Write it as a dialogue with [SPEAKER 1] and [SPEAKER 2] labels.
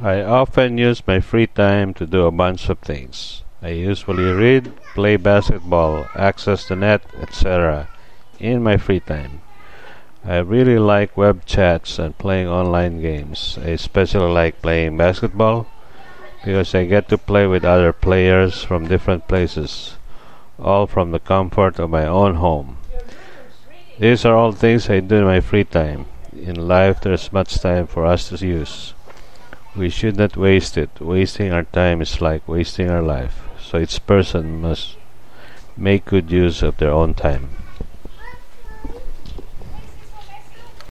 [SPEAKER 1] I often use my free time to do a bunch of things. I usually read, play basketball, access the net, etc. in my free time. I really like web chats and playing online games. I especially like playing basketball because I get to play with other players from different places, all from the comfort of my own home. These are all things I do in my free time. In life, there's much time for us to use. We should not waste it. Wasting our time is like wasting our life. So each person must make good use of their own time.